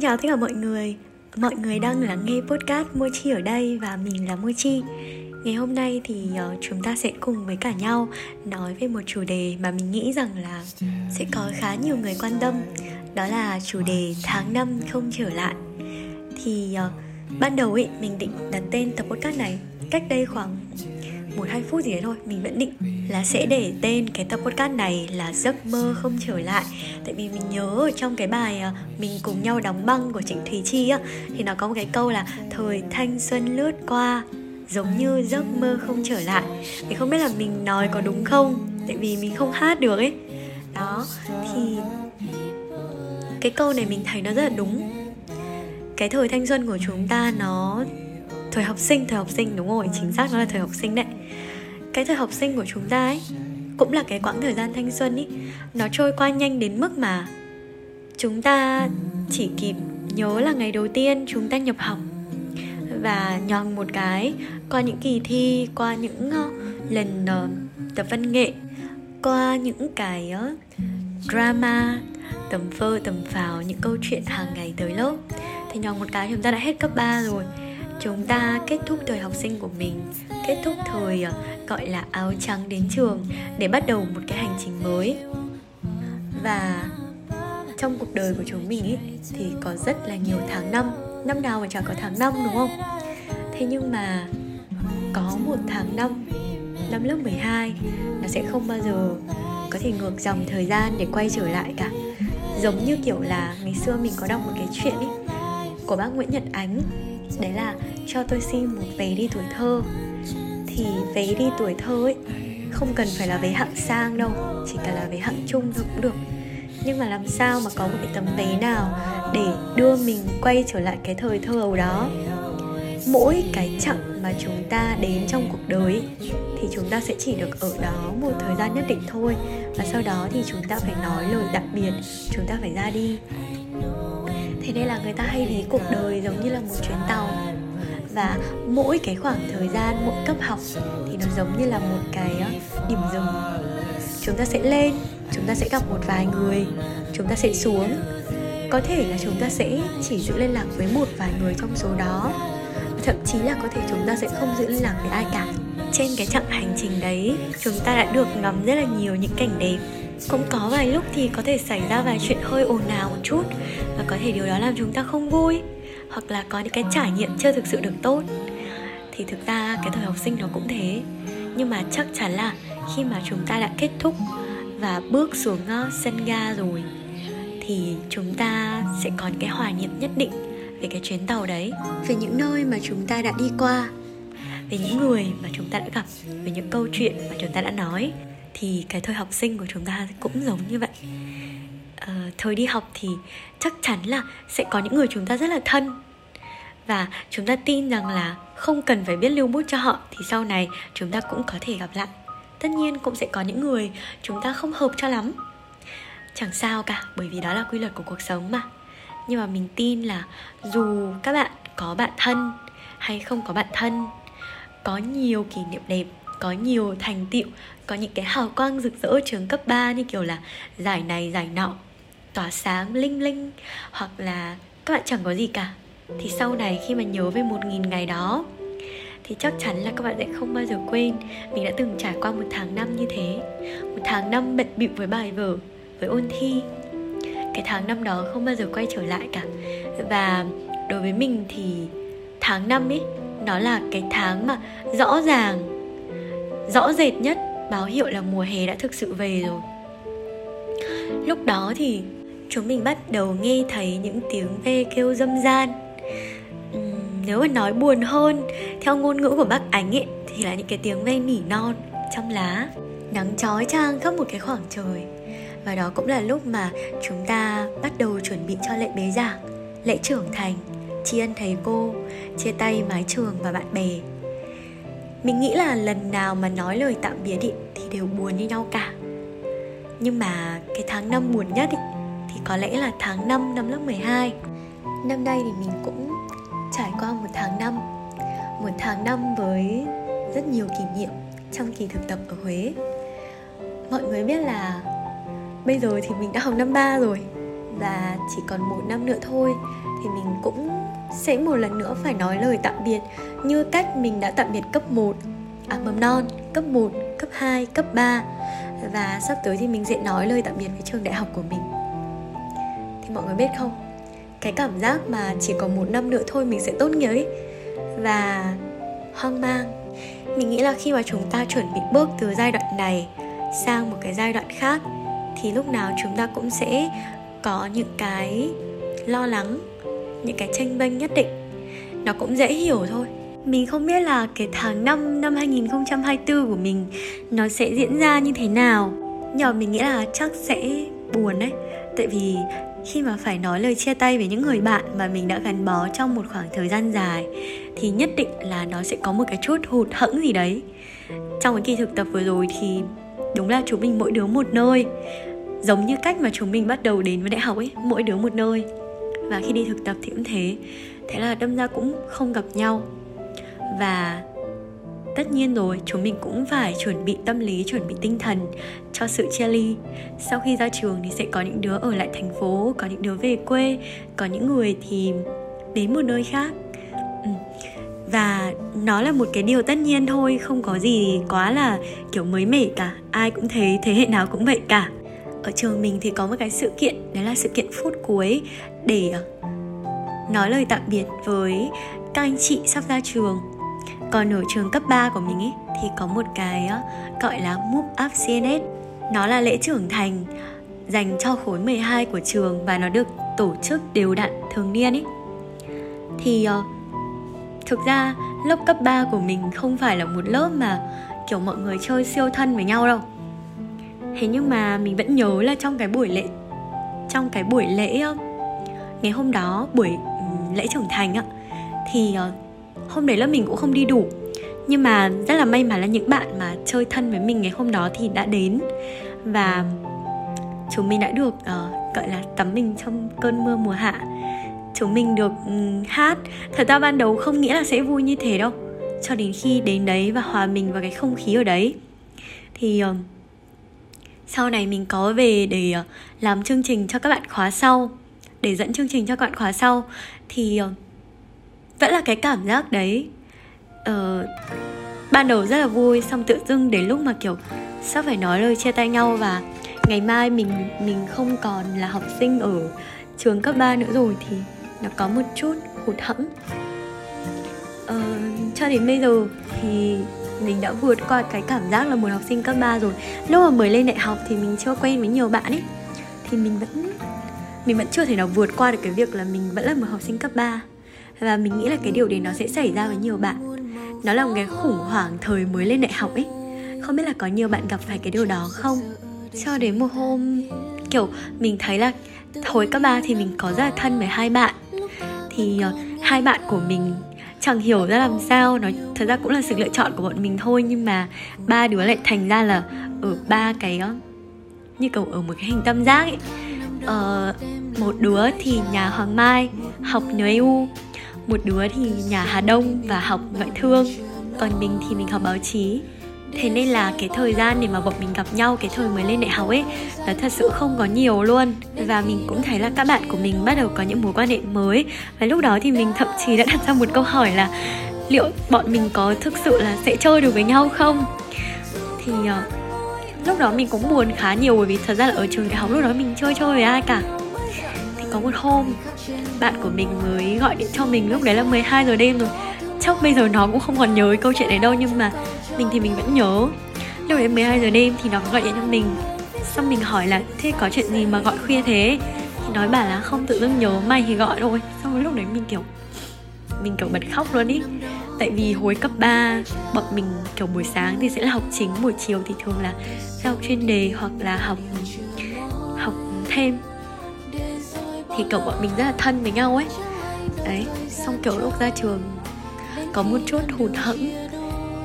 Xin chào tất cả mọi người. Mọi người đang lắng nghe podcast Mochi ở đây và mình là Mochi Ngày hôm nay thì ờ, chúng ta sẽ cùng với cả nhau nói về một chủ đề mà mình nghĩ rằng là sẽ có khá nhiều người quan tâm. Đó là chủ đề tháng năm không trở lại. Thì ờ, ban đầu ấy, mình định đặt tên tập podcast này cách đây khoảng một hai phút gì đấy thôi, mình vẫn định là sẽ để tên cái tập podcast này là giấc mơ không trở lại. Tại vì mình nhớ ở trong cái bài à, mình cùng nhau đóng băng của trịnh thùy chi á, thì nó có một cái câu là thời thanh xuân lướt qua, giống như giấc mơ không trở lại. Thì không biết là mình nói có đúng không? Tại vì mình không hát được ấy. Đó, thì cái câu này mình thấy nó rất là đúng. Cái thời thanh xuân của chúng ta nó thời học sinh thời học sinh đúng rồi chính xác nó là thời học sinh đấy. Cái thời học sinh của chúng ta ấy cũng là cái quãng thời gian thanh xuân ấy nó trôi qua nhanh đến mức mà chúng ta chỉ kịp nhớ là ngày đầu tiên chúng ta nhập học và nhòn một cái qua những kỳ thi qua những uh, lần uh, tập văn nghệ qua những cái uh, drama tầm phơ tầm phào những câu chuyện hàng ngày tới lớp. Thì nhòn một cái chúng ta đã hết cấp 3 rồi chúng ta kết thúc thời học sinh của mình kết thúc thời ờ, gọi là áo trắng đến trường để bắt đầu một cái hành trình mới. Và trong cuộc đời của chúng mình ý, thì có rất là nhiều tháng năm năm nào mà chẳng có tháng năm đúng không? Thế nhưng mà có một tháng năm năm lớp 12 nó sẽ không bao giờ có thể ngược dòng thời gian để quay trở lại cả. Giống như kiểu là ngày xưa mình có đọc một cái chuyện ý của bác Nguyễn Nhật Ánh đấy là cho tôi xin một vé đi tuổi thơ. Thì vé đi tuổi thơ ấy, không cần phải là vé hạng sang đâu, chỉ cần là vé hạng chung thôi cũng được. Nhưng mà làm sao mà có một cái tấm vé nào để đưa mình quay trở lại cái thời thơ ấu đó? Mỗi cái chặng mà chúng ta đến trong cuộc đời thì chúng ta sẽ chỉ được ở đó một thời gian nhất định thôi. Và sau đó thì chúng ta phải nói lời tạm biệt, chúng ta phải ra đi thế nên là người ta hay ví cuộc đời giống như là một chuyến tàu. Và mỗi cái khoảng thời gian, mỗi cấp học thì nó giống như là một cái ờ, điểm dừng. Chúng ta sẽ lên, chúng ta sẽ gặp một vài người, chúng ta sẽ xuống. Có thể là chúng ta sẽ chỉ giữ liên lạc với một vài người trong số đó. Thậm chí là có thể chúng ta sẽ không giữ liên lạc với ai cả. Trên cái chặng hành trình đấy, chúng ta đã được ngắm rất là nhiều những cảnh đẹp cũng có vài lúc thì có thể xảy ra vài chuyện hơi ồn ào một chút. Và có thể điều đó làm chúng ta không vui. Hoặc là có những cái trải nghiệm chưa thực sự được tốt. Thì thực ra cái thời học sinh nó cũng thế. Nhưng mà chắc chắn là khi mà chúng ta đã kết thúc và bước xuống uh, sân ga rồi thì chúng ta sẽ còn cái hoài niệm nhất định về cái chuyến tàu đấy. Về những nơi mà chúng ta đã đi qua. Về những người mà chúng ta đã gặp về những câu chuyện mà chúng ta đã nói thì cái thời học sinh của chúng ta cũng giống như vậy. Uh, thời đi học thì chắc chắn là sẽ có những người chúng ta rất là thân. Và chúng ta tin rằng là không cần phải biết lưu bút cho họ thì sau này chúng ta cũng có thể gặp lại. Tất nhiên cũng sẽ có những người chúng ta không hợp cho lắm. Chẳng sao cả bởi vì đó là quy luật của cuộc sống mà. Nhưng mà mình tin là dù các bạn có bạn thân hay không có bạn thân có nhiều kỷ niệm đẹp có nhiều thành tựu, có những cái hào quang rực rỡ trường cấp 3 như kiểu là giải này, giải nọ, tỏa sáng, linh linh, hoặc là các bạn chẳng có gì cả. Thì sau này khi mà nhớ về một nghìn ngày đó, thì chắc chắn là các bạn sẽ không bao giờ quên, mình đã từng trải qua một tháng năm như thế. Một tháng năm bận bịu với bài vở, với ôn thi. Cái tháng năm đó không bao giờ quay trở lại cả. Và đối với mình thì tháng năm ấy, nó là cái tháng mà rõ ràng rõ rệt nhất báo hiệu là mùa hè đã thực sự về rồi. Lúc đó thì chúng mình bắt đầu nghe thấy những tiếng ve kêu dâm gian uhm, nếu mà nói buồn hơn theo ngôn ngữ của bác ánh ấy thì là những cái tiếng ve nỉ non trong lá nắng chói chang khắp một cái khoảng trời. Và đó cũng là lúc mà chúng ta bắt đầu chuẩn bị cho lễ bế giảng lễ trưởng thành tri ân thầy cô chia tay mái trường và bạn bè mình nghĩ là lần nào mà nói lời tạm biệt ý, thì đều buồn như nhau cả. Nhưng mà cái tháng năm buồn nhất ý, thì có lẽ là tháng 5 năm lớp 12 Năm nay thì mình cũng trải qua một tháng năm. Một tháng năm với rất nhiều kỷ niệm trong kỳ thực tập ở Huế. Mọi người biết là bây giờ thì mình đã học năm 3 rồi và chỉ còn một năm nữa thôi thì mình cũng sẽ một lần nữa phải nói lời tạm biệt như cách mình đã tạm biệt cấp 1 à mầm non, cấp 1, cấp 2, cấp 3 và sắp tới thì mình sẽ nói lời tạm biệt với trường đại học của mình. Thì mọi người biết không? Cái cảm giác mà chỉ còn một năm nữa thôi mình sẽ tốt nghiệp ấy và hoang mang. Mình nghĩ là khi mà chúng ta chuẩn bị bước từ giai đoạn này sang một cái giai đoạn khác thì lúc nào chúng ta cũng sẽ có những cái lo lắng những cái tranh bênh nhất định. Nó cũng dễ hiểu thôi. Mình không biết là cái tháng 5 năm 2024 của mình, nó sẽ diễn ra như thế nào. Nhưng mà mình nghĩ là chắc sẽ buồn đấy. Tại vì khi mà phải nói lời chia tay với những người bạn mà mình đã gắn bó trong một khoảng thời gian dài, thì nhất định là nó sẽ có một cái chút hụt hẫng gì đấy. Trong cái kỳ thực tập vừa rồi thì đúng là chúng mình mỗi đứa một nơi. Giống như cách mà chúng mình bắt đầu đến với đại học ấy, mỗi đứa một nơi và khi đi thực tập thì cũng thế. Thế là đâm ra cũng không gặp nhau. Và tất nhiên rồi, chúng mình cũng phải chuẩn bị tâm lý, chuẩn bị tinh thần cho sự chia ly. Sau khi ra trường thì sẽ có những đứa ở lại thành phố, có những đứa về quê, có những người thì đến một nơi khác. Ừ. Và nó là một cái điều tất nhiên thôi, không có gì quá là kiểu mới mẻ cả. Ai cũng thế thế hệ nào cũng vậy cả. Ở trường mình thì có một cái sự kiện, đấy là sự kiện phút cuối để ờ, nói lời tạm biệt với các anh chị sắp ra trường. Còn ở trường cấp 3 của mình ấy thì có một cái ờ, gọi là Move Up CNS nó là lễ trưởng thành dành cho khối 12 của trường và nó được tổ chức đều đặn thường niên ấy thì uh, thực ra lớp cấp 3 của mình không phải là một lớp mà kiểu mọi người chơi siêu thân với nhau đâu. Thế nhưng mà mình vẫn nhớ là trong cái buổi lễ trong cái buổi lễ ngày hôm đó buổi ừ, lễ trưởng thành á thì ờ, hôm đấy là mình cũng không đi đủ. Nhưng mà rất là may mắn là những bạn mà chơi thân với mình ngày hôm đó thì đã đến. Và chúng mình đã được uh, gọi là tắm mình trong cơn mưa mùa hạ. Chúng mình được um, hát. Thật ra ban đầu không nghĩ là sẽ vui như thế đâu. Cho đến khi đến đấy và hòa mình vào cái không khí ở đấy. Thì uh, sau này mình có về để uh, làm chương trình cho các bạn khóa sau để dẫn chương trình cho các bạn khóa sau. Thì ờ, vẫn là cái cảm giác đấy. Uh, ban đầu rất là vui xong tự dưng đến lúc mà kiểu sắp phải nói lời chia tay nhau và ngày mai mình mình không còn là học sinh ở trường cấp 3 nữa rồi thì nó có một chút hụt hẫng. Ờ, cho đến bây giờ thì mình đã vượt qua cái cảm giác là một học sinh cấp 3 rồi. Lúc mà mới lên đại học thì mình chưa quen với nhiều bạn ấy thì mình vẫn mình vẫn chưa thể nào vượt qua được cái việc là mình vẫn là một học sinh cấp 3 và mình nghĩ là cái điều đấy nó sẽ xảy ra với nhiều bạn. Nó là một cái khủng hoảng thời mới lên đại học ấy. Không biết là có nhiều bạn gặp phải cái điều đó không? Cho đến một hôm kiểu mình thấy là hồi cấp 3 thì mình có rất là thân với hai bạn. Thì uh, hai bạn của mình chẳng hiểu ra làm sao nó thật ra cũng là sự lựa chọn của bọn mình thôi nhưng mà ba đứa lại thành ra là ở ba cái ờ, như kiểu ở một cái hình tam giác ấy. Uh, một đứa thì nhà Hoàng Mai học NU một đứa thì nhà Hà Đông và học ngoại thương. Còn mình thì mình học báo chí. Thế nên là cái thời gian để mà bọn mình gặp nhau cái thời mới lên đại học ấy nó thật sự không có nhiều luôn. Và mình cũng thấy là các bạn của mình bắt đầu có những mối quan hệ mới. Và lúc đó thì mình thậm chí đã đặt ra một câu hỏi là liệu bọn mình có thực sự là sẽ chơi được với nhau không? Thì uh, lúc đó mình cũng buồn khá nhiều bởi vì thật ra là ở trường đại học lúc đó mình chơi chơi với ai cả có một hôm, bạn của mình mới gọi điện cho mình, lúc đấy là 12 giờ đêm rồi. Chắc bây giờ nó cũng không còn nhớ cái câu chuyện đấy đâu, nhưng mà mình thì mình vẫn nhớ. Lúc đấy 12 giờ đêm thì nó gọi điện cho mình. Xong mình hỏi là, thế có chuyện gì mà gọi khuya thế? Thì nói bà là, không, tự dưng nhớ mày thì gọi thôi. Xong rồi lúc đấy mình kiểu mình kiểu bật khóc luôn ý. Tại vì hồi cấp 3 bọn mình kiểu buổi sáng thì sẽ là học chính, buổi chiều thì thường là sẽ học chuyên đề hoặc là học học thêm thì kiểu bọn mình rất là thân với nhau ấy. Đấy, xong kiểu lúc ra trường, có một chút hụt hẫng.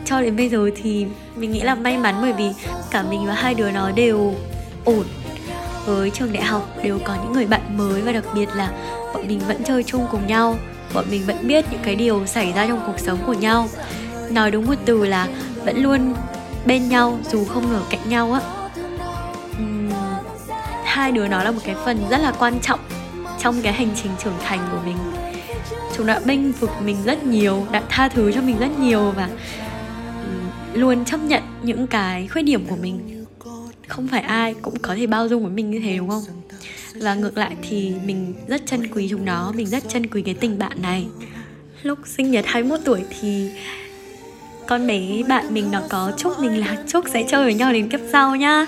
Cho đến bây giờ thì mình nghĩ là may mắn bởi vì cả mình và hai đứa nó đều ổn. Với trường đại học đều có những người bạn mới và đặc biệt là bọn mình vẫn chơi chung cùng nhau. Bọn mình vẫn biết những cái điều xảy ra trong cuộc sống của nhau. Nói đúng một từ là vẫn luôn bên nhau dù không ở cạnh nhau á. Hai đứa nó là một cái phần rất là quan trọng trong cái hành trình trưởng thành của mình. Chúng đã bênh vực mình rất nhiều, đã tha thứ cho mình rất nhiều và luôn chấp nhận những cái khuyết điểm của mình. Không phải ai cũng có thể bao dung với mình như thế, đúng không? Và ngược lại thì mình rất trân quý chúng nó, mình rất trân quý cái tình bạn này. Lúc sinh nhật 21 tuổi thì con bé bạn mình nó có chúc mình là chúc sẽ chơi với nhau đến kiếp sau nhá.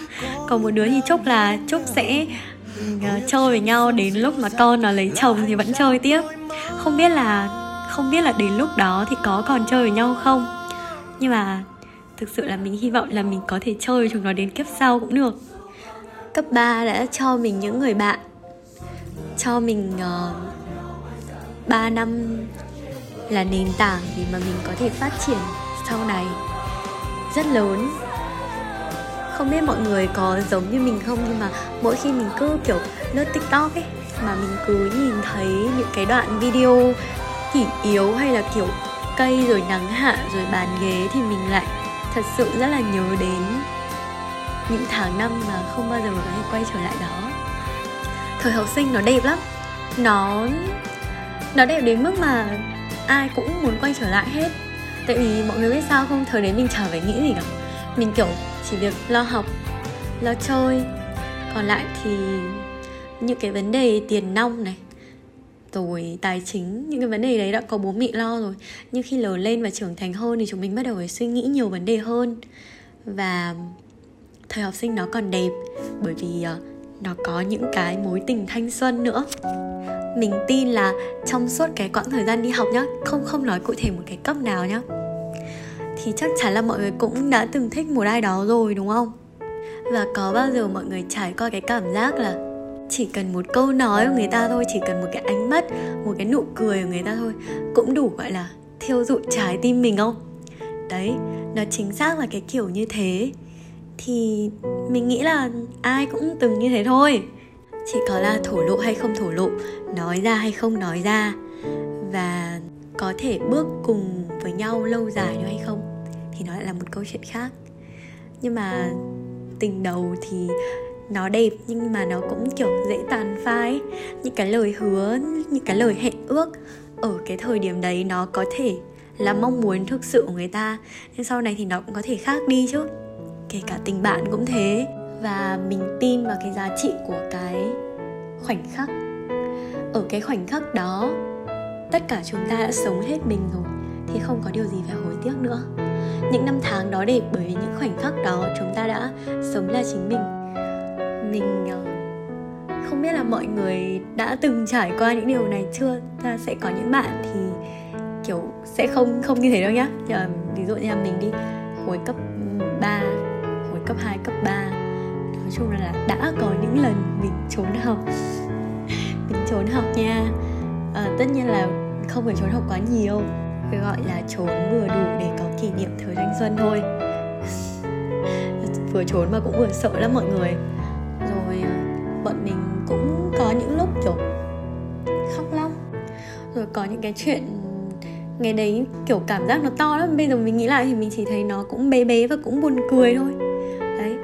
Còn một đứa thì chúc là chúc sẽ À, chơi với nhau đến lúc mà con nó lấy chồng thì vẫn chơi tiếp. Không biết là không biết là đến lúc đó thì có còn chơi với nhau không? Nhưng mà thực sự là mình hy vọng là mình có thể chơi với chúng nó đến kiếp sau cũng được. Cấp 3 đã cho mình những người bạn. Cho mình ờ, uh, 3 năm là nền tảng để mà mình có thể phát triển sau này. Rất lớn không biết mọi người có giống như mình không, nhưng mà mỗi khi mình cứ, kiểu, lướt tiktok ấy, mà mình cứ nhìn thấy những cái đoạn video kỷ yếu hay là, kiểu, cây rồi nắng hạ rồi bàn ghế thì mình lại thật sự rất là nhớ đến những tháng năm mà không bao giờ có thể quay trở lại đó. Thời học sinh nó đẹp lắm. Nó nó đẹp đến mức mà ai cũng muốn quay trở lại hết. Tại vì mọi người biết sao không? Thời đấy mình chả phải nghĩ gì cả. Mình, kiểu chỉ việc lo học, lo chơi. Còn lại thì những cái vấn đề tiền nong này, rồi tài chính, những cái vấn đề đấy đã có bố mẹ lo rồi. Nhưng khi lớn lên và trưởng thành hơn thì chúng mình bắt đầu phải suy nghĩ nhiều vấn đề hơn. Và thời học sinh nó còn đẹp, bởi vì ờ, nó có những cái mối tình thanh xuân nữa. Mình tin là trong suốt cái quãng thời gian đi học nhá, không không nói cụ thể một cái cấp nào nhá thì chắc chắn là mọi người cũng đã từng thích một ai đó rồi, đúng không? Và có bao giờ mọi người trải qua cái cảm giác là chỉ cần một câu nói của người ta thôi, chỉ cần một cái ánh mắt, một cái nụ cười của người ta thôi cũng đủ gọi là thiêu dụi trái tim mình không? Đấy, nó chính xác là cái kiểu như thế. Thì mình nghĩ là ai cũng từng như thế thôi. Chỉ có là thổ lộ hay không thổ lộ, nói ra hay không nói ra. Và có thể bước cùng với nhau lâu dài nữa hay không? Thì nó lại là một câu chuyện khác. Nhưng mà tình đầu thì nó đẹp nhưng mà nó cũng kiểu dễ tàn phai. Những cái lời hứa những cái lời hẹn ước ở cái thời điểm đấy nó có thể là mong muốn thực sự của người ta nhưng sau này thì nó cũng có thể khác đi chứ. Kể cả tình bạn cũng thế. Và mình tin vào cái giá trị của cái khoảnh khắc. Ở cái khoảnh khắc đó tất cả chúng ta đã sống hết mình rồi thì không có điều gì phải hối tiếc nữa những năm tháng đó đẹp bởi vì những khoảnh khắc đó chúng ta đã sống là chính mình. Mình ờ, không biết là mọi người đã từng trải qua những điều này chưa? Ta sẽ có những bạn thì kiểu sẽ không không như thế đâu nhá. Giờ, ví dụ như là mình đi hồi cấp ừ, 3 hồi cấp 2, cấp 3 nói chung là đã có những lần mình trốn học. Mình trốn học nha. À, tất nhiên là không phải trốn học quá nhiều. Phải gọi là trốn vừa đủ để có kỷ niệm thời thanh xuân thôi. Vừa trốn mà cũng vừa sợ lắm mọi người. Rồi ờ, bọn mình cũng có những lúc, kiểu, khóc lắm rồi có những cái chuyện, ngày đấy, kiểu, cảm giác nó to lắm. Bây giờ mình nghĩ lại thì mình chỉ thấy nó cũng bé bé và cũng buồn cười thôi. Đấy.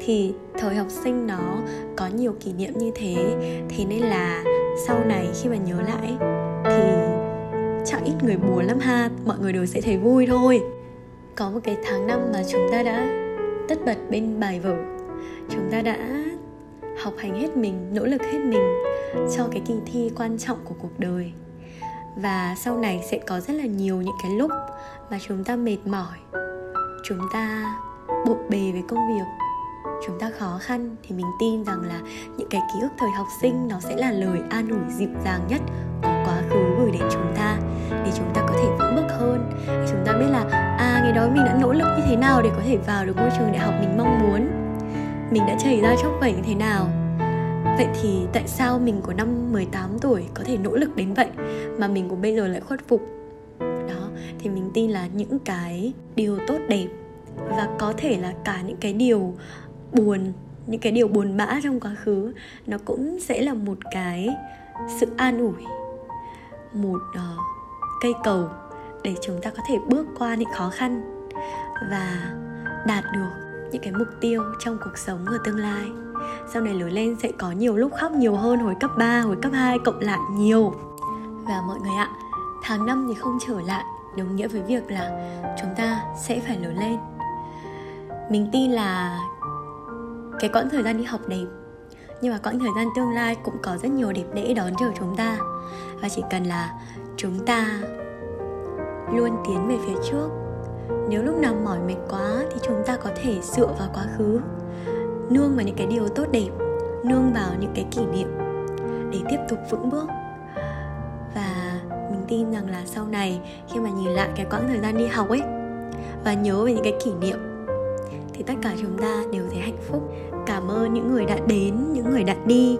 Thì thời học sinh nó có nhiều kỷ niệm như thế. Thế nên là sau này khi mà nhớ lại chẳng ít người buồn lắm ha. Mọi người đều sẽ thấy vui thôi. Có một cái tháng năm mà chúng ta đã tất bật bên bài vở. Chúng ta đã học hành hết mình, nỗ lực hết mình cho cái kỳ thi quan trọng của cuộc đời. Và sau này sẽ có rất là nhiều những cái lúc mà chúng ta mệt mỏi, chúng ta bộn bề với công việc, chúng ta khó khăn thì mình tin rằng là những cái ký ức thời học sinh nó sẽ là lời an ủi dịu dàng nhất của quá khứ gửi đến chúng ta để chúng ta có thể vững bước hơn. Để chúng ta biết là à ngày đó mình đã nỗ lực như thế nào để có thể vào được môi trường đại học mình mong muốn? Mình đã chảy ra chốc vẩy như thế nào? Vậy thì tại sao mình của năm 18 tuổi có thể nỗ lực đến vậy mà mình của bây giờ lại khuất phục? Đó, thì mình tin là những cái điều tốt đẹp và có thể là cả những cái điều buồn những cái điều buồn bã trong quá khứ nó cũng sẽ là một cái sự an ủi một uh, cây cầu để chúng ta có thể bước qua những khó khăn và đạt được những cái mục tiêu trong cuộc sống ở tương lai. Sau này lớn lên sẽ có nhiều lúc khóc nhiều hơn hồi cấp 3, hồi cấp 2 cộng lại nhiều. Và mọi người ạ tháng năm thì không trở lại đồng nghĩa với việc là chúng ta sẽ phải lớn lên. Mình tin là cái quãng thời gian đi học đẹp nhưng mà quãng thời gian tương lai cũng có rất nhiều đẹp đẽ đón chờ chúng ta. Và chỉ cần là chúng ta luôn tiến về phía trước. Nếu lúc nào mỏi mệt quá thì chúng ta có thể dựa vào quá khứ, nương vào những cái điều tốt đẹp, nương vào những cái kỷ niệm để tiếp tục vững bước. Và mình tin rằng là sau này khi mà nhìn lại cái quãng thời gian đi học ấy và nhớ về những cái kỷ niệm thì tất cả chúng ta đều thấy hạnh phúc. Cảm ơn những người đã đến, những người đã đi,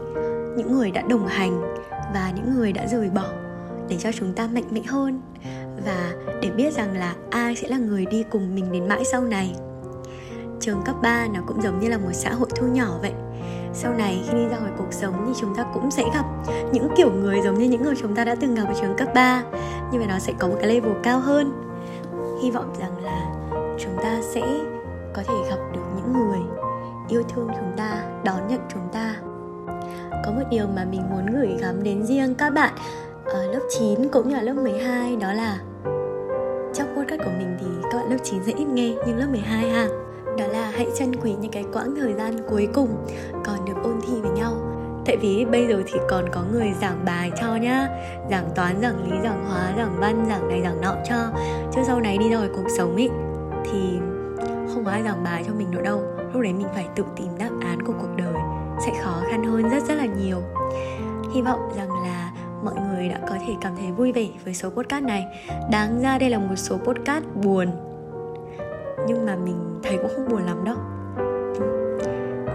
những người đã đồng hành và những người đã rời bỏ để cho chúng ta mạnh mẽ hơn. Và để biết rằng là ai sẽ là người đi cùng mình đến mãi sau này. Trường cấp 3 nó cũng giống như là một xã hội thu nhỏ vậy. Sau này khi đi ra ngoài cuộc sống thì chúng ta cũng sẽ gặp những kiểu người giống như những người chúng ta đã từng gặp ở trường cấp 3 nhưng mà nó sẽ có một cái level cao hơn. Hy vọng rằng là chúng ta sẽ có thể gặp được những người yêu thương chúng ta, đón nhận chúng ta. Có một điều mà mình muốn gửi gắm đến riêng các bạn ở lớp 9 cũng như là lớp 12 đó là trong podcast của mình thì các bạn lớp 9 sẽ ít nghe, nhưng lớp 12 ha, đó là hãy trân quý những cái quãng thời gian cuối cùng còn được ôn thi với nhau. Tại vì bây giờ thì còn có người giảng bài cho nhá, giảng toán, giảng lý, giảng hóa, giảng văn, giảng này, giảng nọ cho. Chứ sau này đi rồi cuộc sống ý, thì không có ai giảng bài cho mình nữa đâu. Lúc đấy mình phải tự tìm đáp án của cuộc đời, sẽ khó khăn hơn rất rất là nhiều. Hy vọng rằng là mọi người đã có thể cảm thấy vui vẻ với số podcast này. Đáng ra đây là một số podcast buồn. Nhưng mà mình thấy cũng không buồn lắm đâu.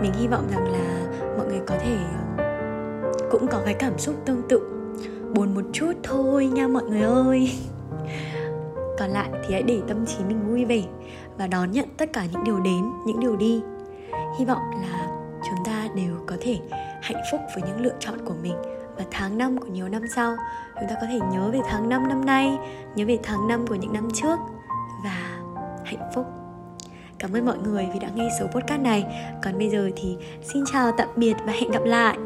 Mình hy vọng rằng là mọi người có thể ờ, cũng có cái cảm xúc tương tự. Buồn một chút thôi nha mọi người ơi. Còn lại thì hãy để tâm trí mình vui vẻ và đón nhận tất cả những điều đến, những điều đi. Hy vọng là chúng ta đều có thể hạnh phúc với những lựa chọn của mình và tháng năm của nhiều năm sau. Chúng ta có thể nhớ về tháng năm năm nay, nhớ về tháng năm của những năm trước và hạnh phúc. Cảm ơn mọi người vì đã nghe số podcast này. Còn bây giờ thì xin chào tạm biệt và hẹn gặp lại.